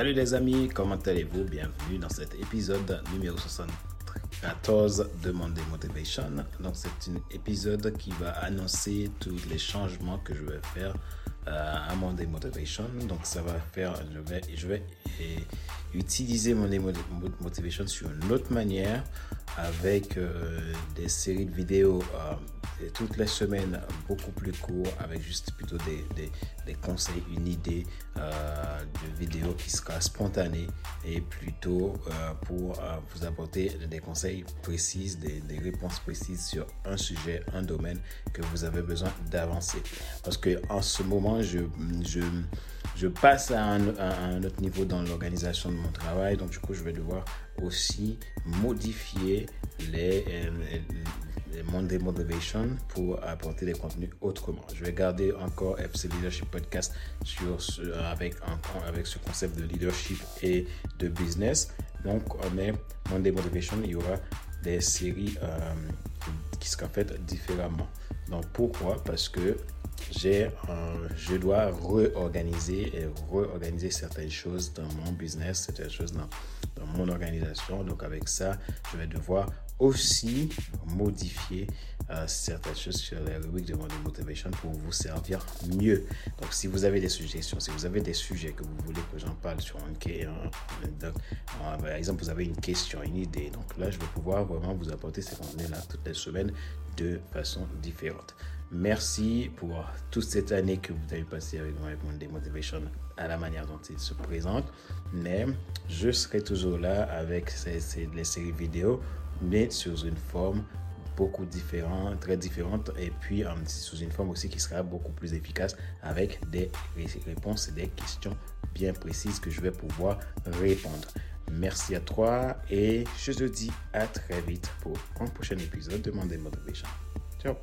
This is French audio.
Salut les amis, comment allez-vous? Bienvenue dans cet épisode numéro 74 de Monday Motivation. Donc c'est un épisode qui va annoncer tous les changements que je vais faire euh, à Monday Motivation. Donc ça va faire, je vais, je vais utiliser Monday Motivation sur une autre manière avec euh, des séries de vidéos euh, toutes les semaines beaucoup plus court avec juste plutôt des, des, conseils, une idée euh, de vidéo qui sera spontanée et plutôt euh, pour euh, vous apporter des conseils précis, des, des, réponses précises sur un sujet, un domaine que vous avez besoin d'avancer. Parce que en ce moment, je, je, passe à un, autre niveau dans l'organisation de mon travail, donc du coup, je vais devoir aussi modifier les Monday Motivation pour apporter des contenus autrement. Je vais garder encore FC Leadership Podcast avec, avec ce concept de leadership et de business. Donc, on est Monday Motivation, il y aura des séries euh, qui seront faites différemment. Donc, pourquoi? Parce que j'ai, euh, je dois réorganiser et réorganiser certaines choses dans mon business, certaines choses dans mon organisation. Donc, avec ça, je vais devoir aussi modifier euh, certaines choses sur les rubriques de Monday Motivation pour vous servir mieux. Donc, si vous avez des suggestions, si vous avez des sujets que vous voulez que j'en parle sur un euh, par exemple, vous avez une question, une idée, donc là, je vais pouvoir vraiment vous apporter ces contenus-là toutes les semaines de façon différente. Merci pour toute cette année que vous avez passé avec moi avec Monday Motivation à la manière dont il se présente. Mais je serai toujours là avec ces, ces, les séries vidéo mais sous une forme beaucoup différente, très différente, et puis um, sous une forme aussi qui sera beaucoup plus efficace avec des réponses et des questions bien précises que je vais pouvoir répondre. Merci à toi et je te dis à très vite pour un prochain épisode de Monday Motivation. Ciao